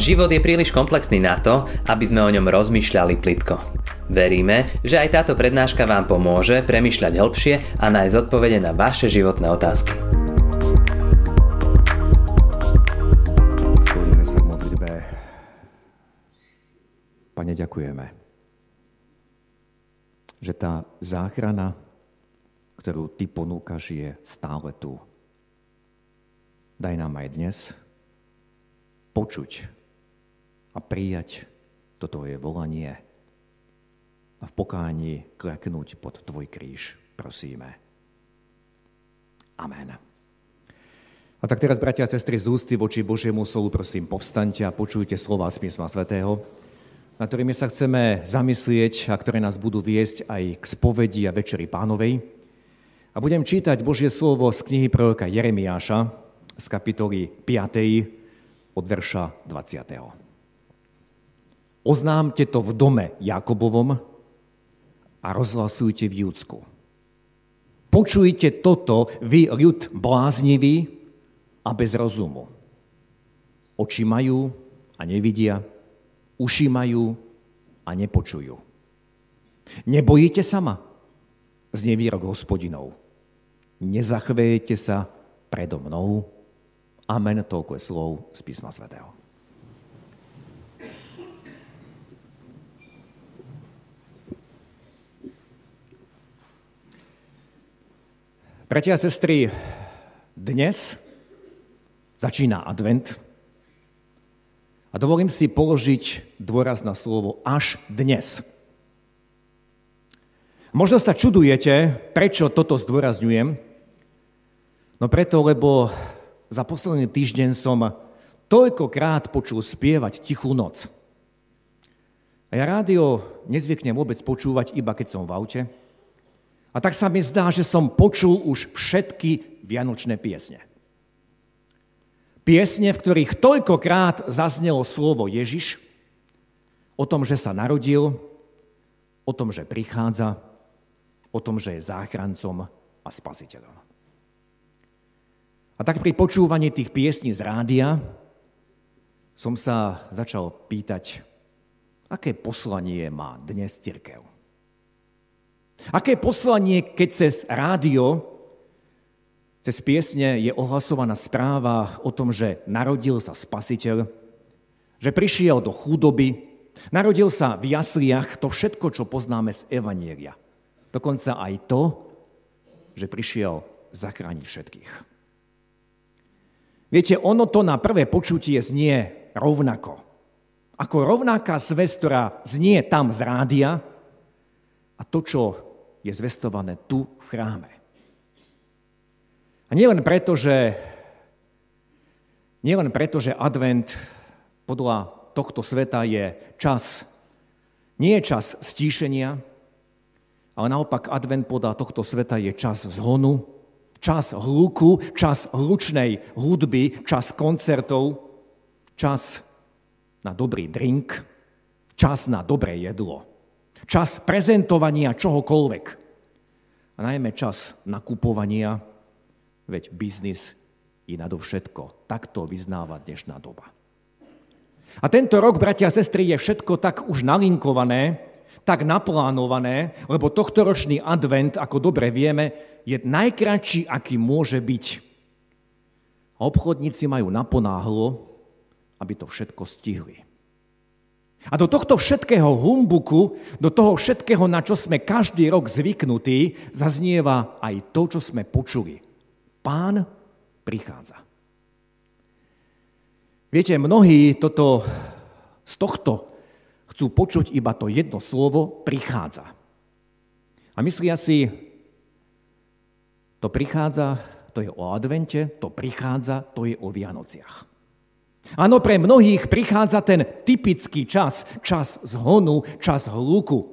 Život je príliš komplexný na to, aby sme o ňom rozmýšľali plitko. Veríme, že aj táto prednáška vám pomôže premýšľať hĺbšie a nájsť odpovede na vaše životné otázky. Skloňujeme sa k modlitbe. Pane, ďakujeme, že tá záchrana, ktorú Ty ponúkaš, je stále tu. Daj nám aj dnes počuť a prijať to Tvoje volanie a v pokáni kleknúť pod Tvoj kríž, prosíme. Amen. A tak teraz, bratia a sestry, z ústy voči Božiemu slovu, prosím, povstaňte a počujte slova z písma svätého, na ktorými sa chceme zamyslieť a ktoré nás budú viesť aj k spovedi a večeri pánovej. A budem čítať Božie slovo z knihy proroka Jeremiáša z kapitoly 5. od verša 20. Oznámte to v dome Jakobovom a rozhlasujte v Júdsku. Počujte toto, vy ľud bláznivý a bez rozumu. Oči majú a nevidia, uši majú a nepočujú. Nebojíte sama z nevýrok hospodinov. Nezachvejete sa predo mnou. Amen, toľko je slov z písma svätého. Bratia a sestry, dnes začína advent a dovolím si položiť dôraz na slovo až dnes. Možno sa čudujete, prečo toto zdôrazňujem. No preto, lebo za posledný týždeň som toľkokrát počul spievať Tichú noc. A ja rádio nezvyknem vôbec počúvať, iba keď som v aute, a tak sa mi zdá, že som počul už všetky vianočné piesne. Piesne, v ktorých toľkokrát zaznelo slovo Ježiš, o tom, že sa narodil, o tom, že prichádza, o tom, že je záchrancom a spasiteľom. A tak pri počúvaní tých piesní z rádia som sa začal pýtať, aké poslanie má dnes církev. Aké poslanie, keď cez rádio, cez piesne je ohlasovaná správa o tom, že narodil sa spasiteľ, že prišiel do chudoby, narodil sa v jasliach, to všetko, čo poznáme z Evanielia. Dokonca aj to, že prišiel zachrániť všetkých. Viete, ono to na prvé počutie znie rovnako. Ako rovnaká zväz, ktorá znie tam z rádia a to, čo je zvestované tu v chráme. A nielen preto, že, nielen preto, že advent podľa tohto sveta je čas, nie je čas stíšenia, ale naopak advent podľa tohto sveta je čas zhonu, čas hluku, čas hlučnej hudby, čas koncertov, čas na dobrý drink, čas na dobré jedlo čas prezentovania čohokoľvek. A najmä čas nakupovania, veď biznis je nadovšetko. Takto vyznáva dnešná doba. A tento rok, bratia a sestry, je všetko tak už nalinkované, tak naplánované, lebo tohtoročný advent, ako dobre vieme, je najkračší, aký môže byť. Obchodníci majú naponáhlo, aby to všetko stihli. A do tohto všetkého humbuku, do toho všetkého, na čo sme každý rok zvyknutí, zaznieva aj to, čo sme počuli. Pán prichádza. Viete, mnohí toto, z tohto chcú počuť iba to jedno slovo prichádza. A myslia si, to prichádza, to je o advente, to prichádza, to je o Vianociach. Áno, pre mnohých prichádza ten typický čas, čas zhonu, čas hluku,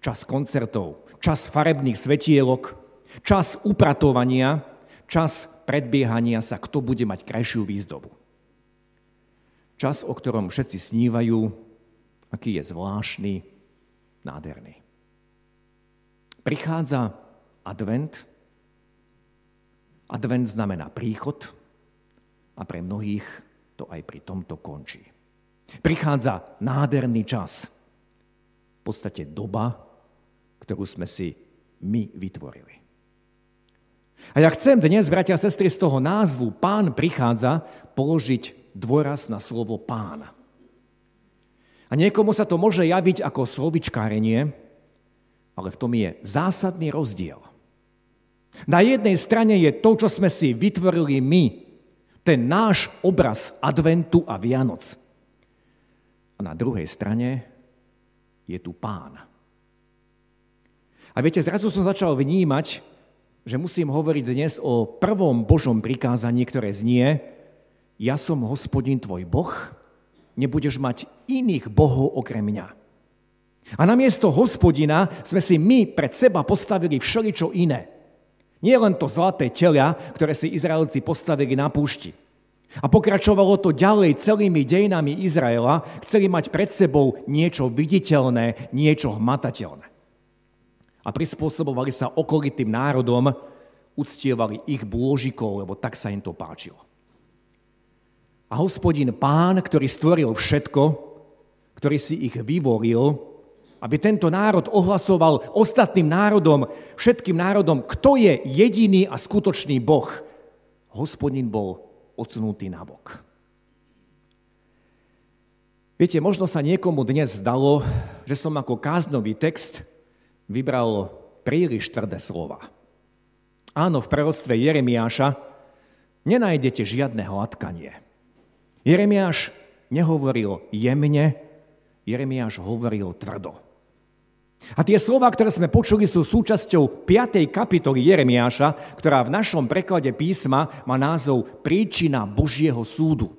čas koncertov, čas farebných svetielok, čas upratovania, čas predbiehania sa, kto bude mať krajšiu výzdobu. Čas, o ktorom všetci snívajú, aký je zvláštny, nádherný. Prichádza advent. Advent znamená príchod a pre mnohých to aj pri tomto končí. Prichádza nádherný čas. V podstate doba, ktorú sme si my vytvorili. A ja chcem dnes, bratia a sestry, z toho názvu Pán prichádza položiť dôraz na slovo Pán. A niekomu sa to môže javiť ako slovičkárenie, ale v tom je zásadný rozdiel. Na jednej strane je to, čo sme si vytvorili my, ten náš obraz adventu a Vianoc. A na druhej strane je tu pán. A viete, zrazu som začal vnímať, že musím hovoriť dnes o prvom Božom prikázaní, ktoré znie Ja som hospodin tvoj Boh, nebudeš mať iných bohov okrem mňa. A namiesto hospodina sme si my pred seba postavili všeličo iné. Nie len to zlaté telia, ktoré si Izraelci postavili na púšti. A pokračovalo to ďalej celými dejinami Izraela. Chceli mať pred sebou niečo viditeľné, niečo hmatateľné. A prispôsobovali sa okolitým národom, uctievali ich bôžikov, lebo tak sa im to páčilo. A hospodin pán, ktorý stvoril všetko, ktorý si ich vyvoril, aby tento národ ohlasoval ostatným národom, všetkým národom, kto je jediný a skutočný Boh. Hospodin bol odsunutý na bok. Viete, možno sa niekomu dnes zdalo, že som ako káznový text vybral príliš tvrdé slova. Áno, v proroctve Jeremiáša nenájdete žiadne hladkanie. Jeremiáš nehovoril jemne, Jeremiáš hovoril tvrdo. A tie slova, ktoré sme počuli, sú súčasťou 5. kapitoly Jeremiáša, ktorá v našom preklade písma má názov Príčina Božieho súdu.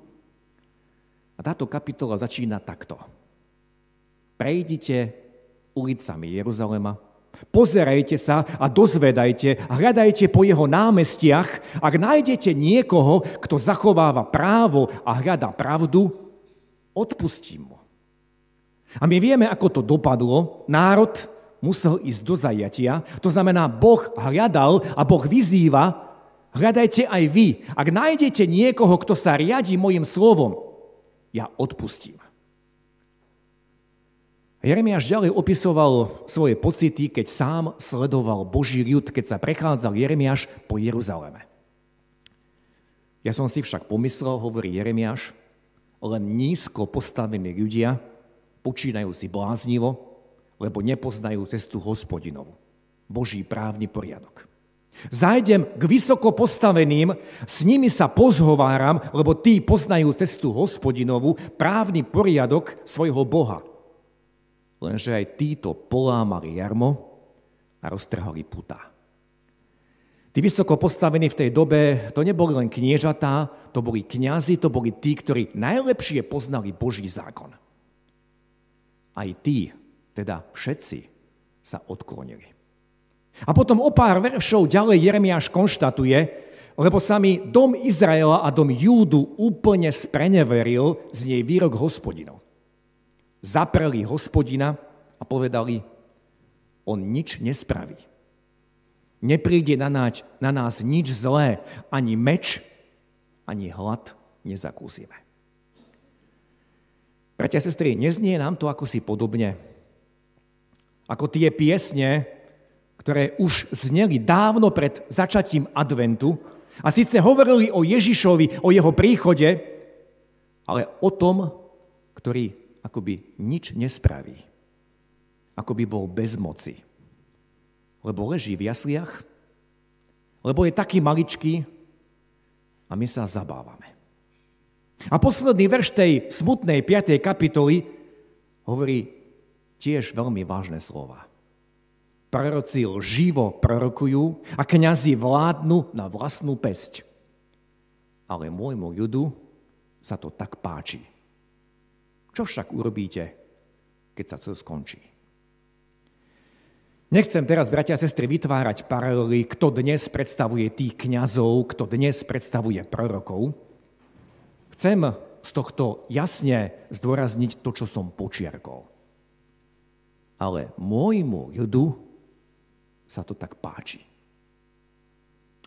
A táto kapitola začína takto. Prejdite ulicami Jeruzalema, pozerajte sa a dozvedajte a hľadajte po jeho námestiach. Ak nájdete niekoho, kto zachováva právo a hľada pravdu, odpustím mu. A my vieme, ako to dopadlo. Národ musel ísť do zajatia. To znamená, Boh hľadal a Boh vyzýva, hľadajte aj vy. Ak nájdete niekoho, kto sa riadi mojim slovom, ja odpustím. Jeremiáš ďalej opisoval svoje pocity, keď sám sledoval Boží ľud, keď sa prechádzal Jeremiáš po Jeruzaleme. Ja som si však pomyslel, hovorí Jeremiáš, len nízko postavení ľudia počínajú si bláznivo, lebo nepoznajú cestu hospodinovu. Boží právny poriadok. Zajdem k vysoko postaveným, s nimi sa pozhováram, lebo tí poznajú cestu hospodinovu, právny poriadok svojho Boha. Lenže aj títo polámali jarmo a roztrhali puta. Tí vysoko postavení v tej dobe, to neboli len kniežatá, to boli kňazi, to boli tí, ktorí najlepšie poznali Boží zákon aj tí, teda všetci, sa odklonili. A potom o pár veršov ďalej Jeremiáš konštatuje, lebo sa mi dom Izraela a dom Júdu úplne spreneveril z nej výrok hospodinov. Zapreli hospodina a povedali, on nič nespraví. Nepríde na, náč, na nás nič zlé, ani meč, ani hlad nezakúsime. Bratia a sestry, neznie nám to ako si podobne. Ako tie piesne, ktoré už zneli dávno pred začatím adventu a síce hovorili o Ježišovi, o jeho príchode, ale o tom, ktorý akoby nič nespraví. Ako by bol bez moci. Lebo leží v jasliach, lebo je taký maličký a my sa zabávame. A posledný verš tej smutnej 5. kapitoly hovorí tiež veľmi vážne slova. Proroci živo prorokujú a kňazi vládnu na vlastnú pesť. Ale môjmu ľudu sa to tak páči. Čo však urobíte, keď sa to skončí? Nechcem teraz, bratia a sestry, vytvárať paralely, kto dnes predstavuje tých kňazov, kto dnes predstavuje prorokov, Chcem z tohto jasne zdôrazniť to, čo som počiarkol. Ale môjmu ľudu sa to tak páči.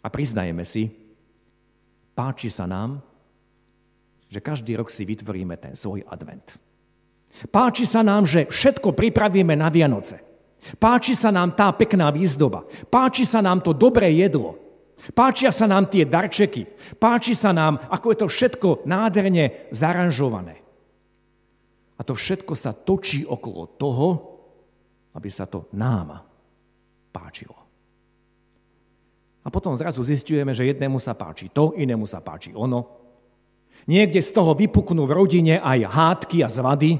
A priznajeme si, páči sa nám, že každý rok si vytvoríme ten svoj advent. Páči sa nám, že všetko pripravíme na Vianoce. Páči sa nám tá pekná výzdoba. Páči sa nám to dobré jedlo. Páčia sa nám tie darčeky. Páči sa nám, ako je to všetko nádherne zaranžované. A to všetko sa točí okolo toho, aby sa to nám páčilo. A potom zrazu zistujeme, že jednému sa páči to, inému sa páči ono. Niekde z toho vypuknú v rodine aj hádky a zvady.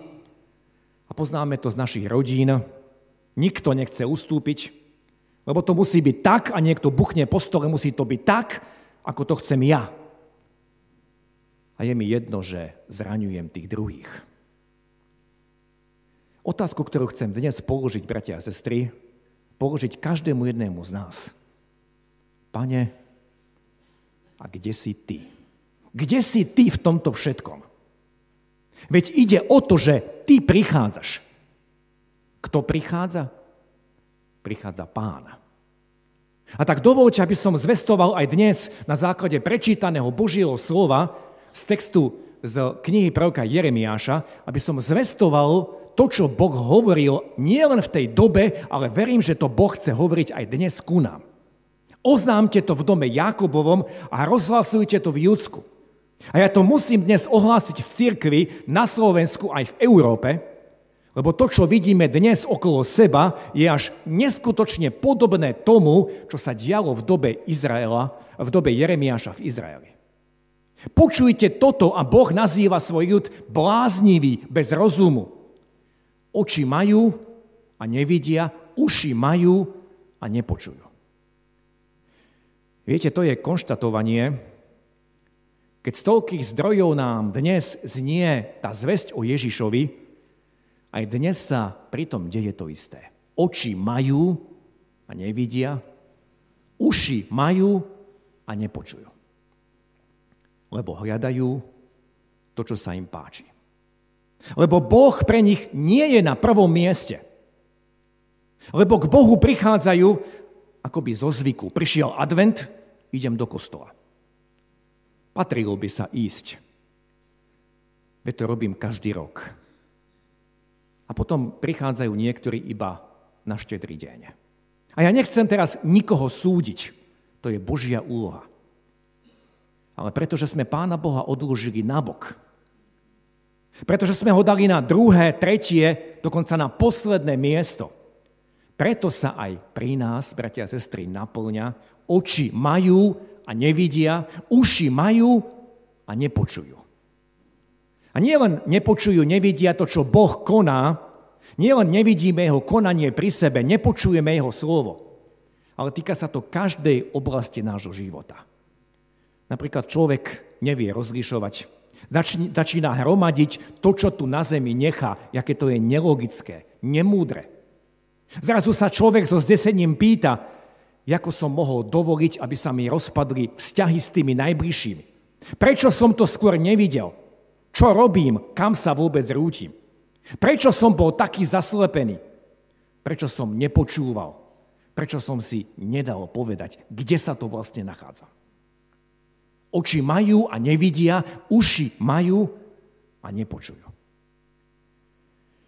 A poznáme to z našich rodín. Nikto nechce ustúpiť, lebo to musí byť tak a niekto buchne po stole, musí to byť tak, ako to chcem ja. A je mi jedno, že zraňujem tých druhých. Otázku, ktorú chcem dnes položiť, bratia a sestry, položiť každému jednému z nás. Pane, a kde si ty? Kde si ty v tomto všetkom? Veď ide o to, že ty prichádzaš. Kto prichádza? Prichádza pána. A tak dovolte, aby som zvestoval aj dnes na základe prečítaného Božieho slova z textu z knihy prvka Jeremiáša, aby som zvestoval to, čo Boh hovoril nie len v tej dobe, ale verím, že to Boh chce hovoriť aj dnes ku nám. Oznámte to v dome Jakobovom a rozhlasujte to v Judsku. A ja to musím dnes ohlásiť v cirkvi, na Slovensku aj v Európe, lebo to, čo vidíme dnes okolo seba, je až neskutočne podobné tomu, čo sa dialo v dobe Izraela, v dobe Jeremiáša v Izraeli. Počujte toto a Boh nazýva svoj ľud bláznivý, bez rozumu. Oči majú a nevidia, uši majú a nepočujú. Viete, to je konštatovanie, keď z toľkých zdrojov nám dnes znie tá zväzť o Ježišovi, aj dnes sa pritom deje to isté. Oči majú a nevidia, uši majú a nepočujú. Lebo hľadajú to, čo sa im páči. Lebo Boh pre nich nie je na prvom mieste. Lebo k Bohu prichádzajú akoby zo zvyku. Prišiel advent, idem do kostola. Patrilo by sa ísť. Veď to robím každý rok. A potom prichádzajú niektorí iba na štedrý deň. A ja nechcem teraz nikoho súdiť. To je Božia úloha. Ale pretože sme Pána Boha odložili nabok, pretože sme ho dali na druhé, tretie, dokonca na posledné miesto, preto sa aj pri nás, bratia a sestry, naplňa, oči majú a nevidia, uši majú a nepočujú. A nielen nepočujú, nevidia to, čo Boh koná, nielen nevidíme jeho konanie pri sebe, nepočujeme jeho slovo, ale týka sa to každej oblasti nášho života. Napríklad človek nevie rozlišovať, začína hromadiť to, čo tu na zemi nechá, aké to je nelogické, nemúdre. Zrazu sa človek so zdesením pýta, ako som mohol dovoliť, aby sa mi rozpadli vzťahy s tými najbližšími. Prečo som to skôr nevidel? Čo robím? Kam sa vôbec rútim? Prečo som bol taký zaslepený? Prečo som nepočúval? Prečo som si nedal povedať, kde sa to vlastne nachádza? Oči majú a nevidia, uši majú a nepočujú.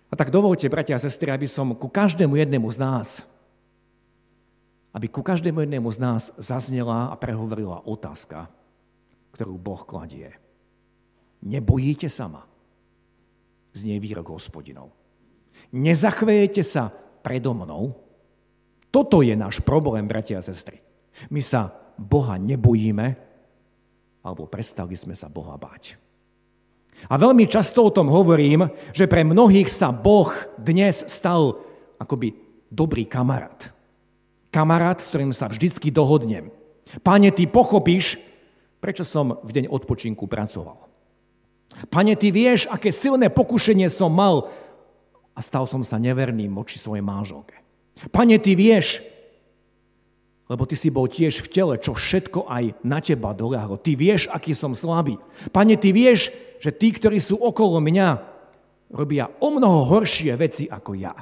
A tak dovolte, bratia a sestry, aby som ku každému jednému z nás, aby ku každému jednému z nás zaznela a prehovorila otázka, ktorú Boh kladie. Nebojíte sa ma? Znie výrok hospodinov. Nezachvejete sa predo mnou? Toto je náš problém, bratia a sestry. My sa Boha nebojíme, alebo prestali sme sa Boha báť. A veľmi často o tom hovorím, že pre mnohých sa Boh dnes stal akoby dobrý kamarát. Kamarát, s ktorým sa vždycky dohodnem. Pane, ty pochopíš, prečo som v deň odpočinku pracoval. Pane, ty vieš, aké silné pokušenie som mal a stal som sa neverným voči svojej mážolke. Pane, ty vieš, lebo ty si bol tiež v tele, čo všetko aj na teba doľahlo. Ty vieš, aký som slabý. Pane, ty vieš, že tí, ktorí sú okolo mňa, robia o mnoho horšie veci ako ja.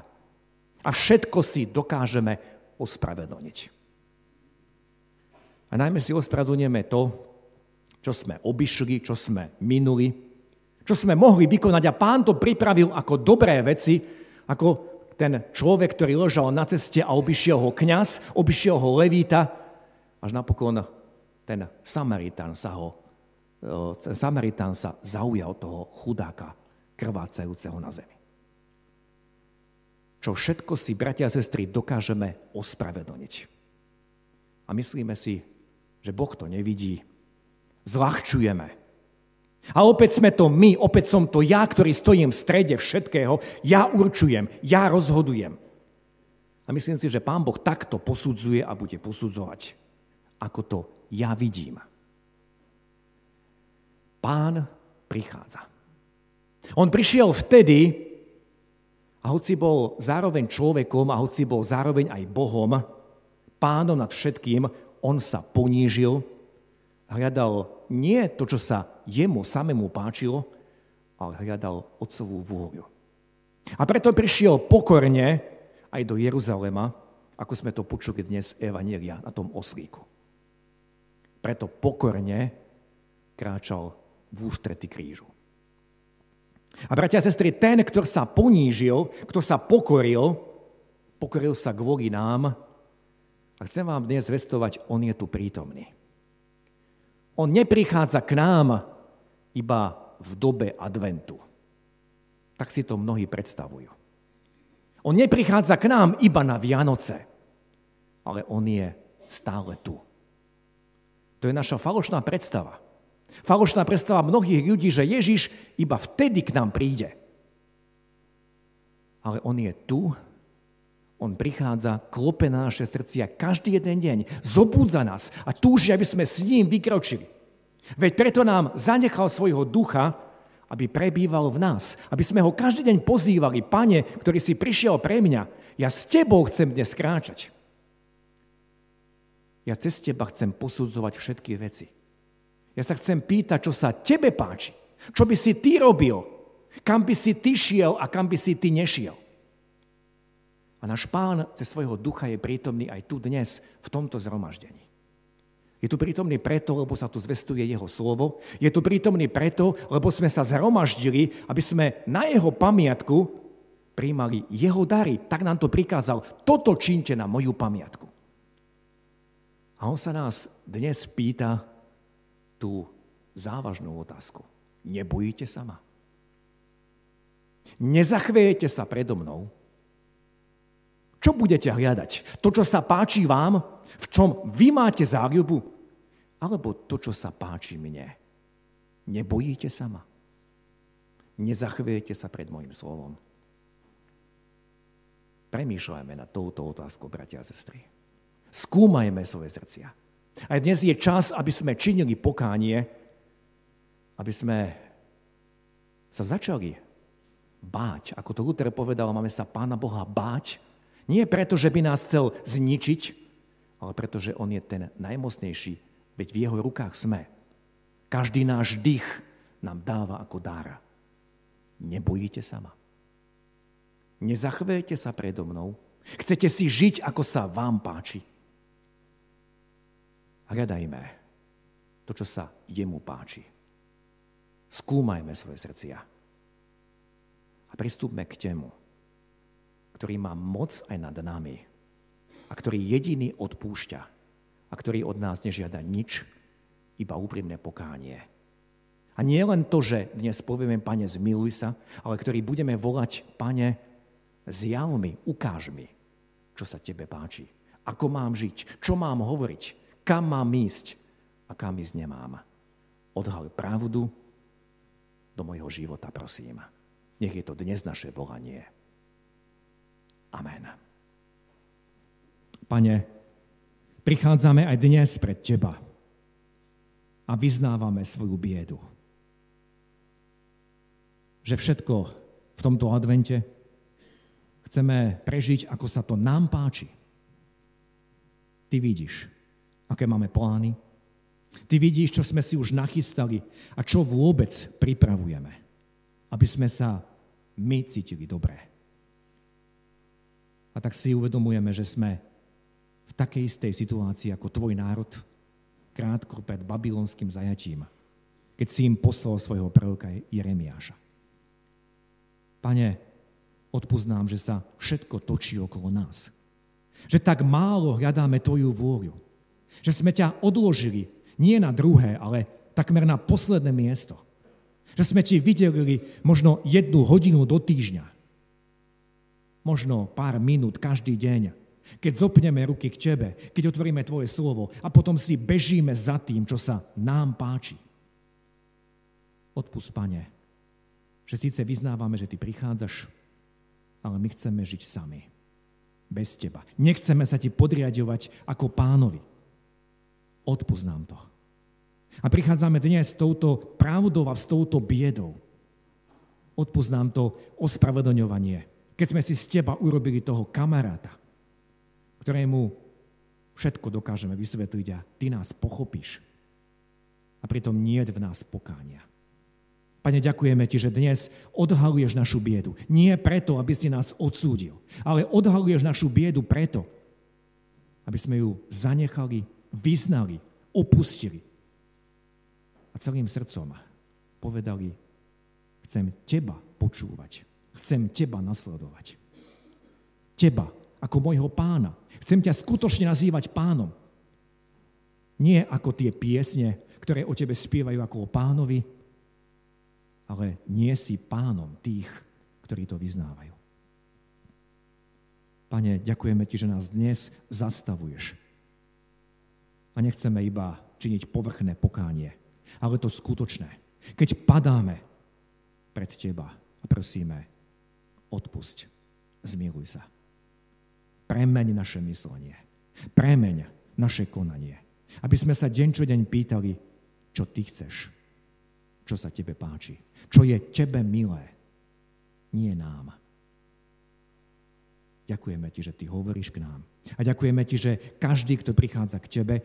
A všetko si dokážeme ospravedlniť. A najmä si ospravedlňujeme to, čo sme obišli, čo sme minuli, čo sme mohli vykonať a pán to pripravil ako dobré veci, ako ten človek, ktorý ležal na ceste a obišiel ho kňaz, obišiel ho levíta, až napokon ten Samaritán sa ho, ten Samaritán sa zaujal toho chudáka, krvácajúceho na zemi. Čo všetko si, bratia a sestry, dokážeme ospravedlniť. A myslíme si, že Boh to nevidí. Zľahčujeme a opäť sme to my, opäť som to ja, ktorý stojím v strede všetkého. Ja určujem, ja rozhodujem. A myslím si, že Pán Boh takto posudzuje a bude posudzovať, ako to ja vidím. Pán prichádza. On prišiel vtedy, a hoci bol zároveň človekom a hoci bol zároveň aj Bohom, pánom nad všetkým, on sa ponížil, hľadal nie to, čo sa jemu samému páčilo, ale hľadal otcovú vôľu. A preto prišiel pokorne aj do Jeruzalema, ako sme to počuli dnes Evanielia na tom oslíku. Preto pokorne kráčal v ústrety krížu. A bratia a sestry, ten, kto sa ponížil, kto sa pokoril, pokoril sa kvôli nám a chcem vám dnes zvestovať, on je tu prítomný. On neprichádza k nám iba v dobe adventu. Tak si to mnohí predstavujú. On neprichádza k nám iba na Vianoce, ale on je stále tu. To je naša falošná predstava. Falošná predstava mnohých ľudí, že Ježiš iba vtedy k nám príde. Ale on je tu, on prichádza, klope na naše srdcia každý jeden deň, zobúdza nás a túži, aby sme s ním vykročili. Veď preto nám zanechal svojho ducha, aby prebýval v nás. Aby sme ho každý deň pozývali, pane, ktorý si prišiel pre mňa, ja s tebou chcem dnes kráčať. Ja cez teba chcem posudzovať všetky veci. Ja sa chcem pýtať, čo sa tebe páči. Čo by si ty robil? Kam by si ty šiel a kam by si ty nešiel? A náš pán cez svojho ducha je prítomný aj tu dnes, v tomto zhromaždení. Je tu prítomný preto, lebo sa tu zvestuje jeho slovo. Je tu prítomný preto, lebo sme sa zhromaždili, aby sme na jeho pamiatku príjmali jeho dary. Tak nám to prikázal. Toto čínte na moju pamiatku. A on sa nás dnes pýta tú závažnú otázku. Nebojíte sa ma? Nezachviejete sa predo mnou? Čo budete hľadať? To, čo sa páči vám? V čom vy máte záľubu? Alebo to, čo sa páči mne? Nebojíte sa ma? Nezachviete sa pred môjim slovom? Premýšľajme na touto otázkou, bratia a sestry. Skúmajme svoje srdcia. A dnes je čas, aby sme činili pokánie, aby sme sa začali báť. Ako to Luther povedal, máme sa Pána Boha báť, nie preto, že by nás chcel zničiť, ale preto, že On je ten najmocnejší, veď v Jeho rukách sme. Každý náš dých nám dáva ako dára. Nebojíte sa ma? Nezachvejte sa predo mnou? Chcete si žiť, ako sa vám páči? Hľadajme to, čo sa jemu páči. Skúmajme svoje srdcia a pristúpme k temu ktorý má moc aj nad nami a ktorý jediný odpúšťa a ktorý od nás nežiada nič, iba úprimné pokánie. A nie len to, že dnes povieme, pane, zmiluj sa, ale ktorý budeme volať, pane, zjav mi, ukáž mi, čo sa tebe páči. Ako mám žiť, čo mám hovoriť, kam mám ísť a kam ísť nemám. Odhal pravdu do mojho života, prosím. Nech je to dnes naše volanie. Amen. Pane, prichádzame aj dnes pred Teba a vyznávame svoju biedu. Že všetko v tomto advente chceme prežiť, ako sa to nám páči. Ty vidíš, aké máme plány. Ty vidíš, čo sme si už nachystali a čo vôbec pripravujeme, aby sme sa my cítili dobré. A tak si uvedomujeme, že sme v takej istej situácii ako tvoj národ, krátko pred babylonským zajatím. keď si im poslal svojho proroka Jeremiáša. Pane, odpúznám, že sa všetko točí okolo nás. Že tak málo hľadáme Tvoju vôľu. Že sme ťa odložili nie na druhé, ale takmer na posledné miesto. Že sme ti videli možno jednu hodinu do týždňa. Možno pár minút každý deň. Keď zopneme ruky k tebe, keď otvoríme tvoje slovo a potom si bežíme za tým, čo sa nám páči. Odpust, pane, že síce vyznávame, že ty prichádzaš, ale my chceme žiť sami. Bez teba. Nechceme sa ti podriadovať ako pánovi. Odpust nám to. A prichádzame dnes s touto pravdou a s touto biedou. Odpust nám to ospravedlňovanie. Keď sme si z teba urobili toho kamaráta, ktorému všetko dokážeme vysvetliť a ty nás pochopíš. A pritom nie v nás pokánia. Pane, ďakujeme Ti, že dnes odhaluješ našu biedu. Nie preto, aby si nás odsúdil, ale odhaluješ našu biedu preto, aby sme ju zanechali, vyznali, opustili a celým srdcom povedali, chcem teba počúvať, chcem teba nasledovať. Teba ako môjho pána. Chcem ťa skutočne nazývať pánom. Nie ako tie piesne, ktoré o tebe spievajú ako o pánovi, ale nie si pánom tých, ktorí to vyznávajú. Pane, ďakujeme Ti, že nás dnes zastavuješ. A nechceme iba činiť povrchné pokánie, ale to skutočné. Keď padáme pred Teba a prosíme, odpusť, zmiluj sa. Premeň naše myslenie. Premeň naše konanie. Aby sme sa deň čo deň pýtali, čo Ty chceš. Čo sa Tebe páči. Čo je Tebe milé. Nie nám. Ďakujeme Ti, že Ty hovoríš k nám. A ďakujeme Ti, že každý, kto prichádza k Tebe,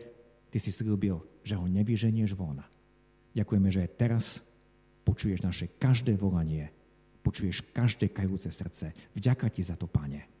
Ty si slúbil, že ho nevyženieš von. Ďakujeme, že teraz počuješ naše každé volanie, počuješ každé kajúce srdce. Vďaka ti za to, Pane.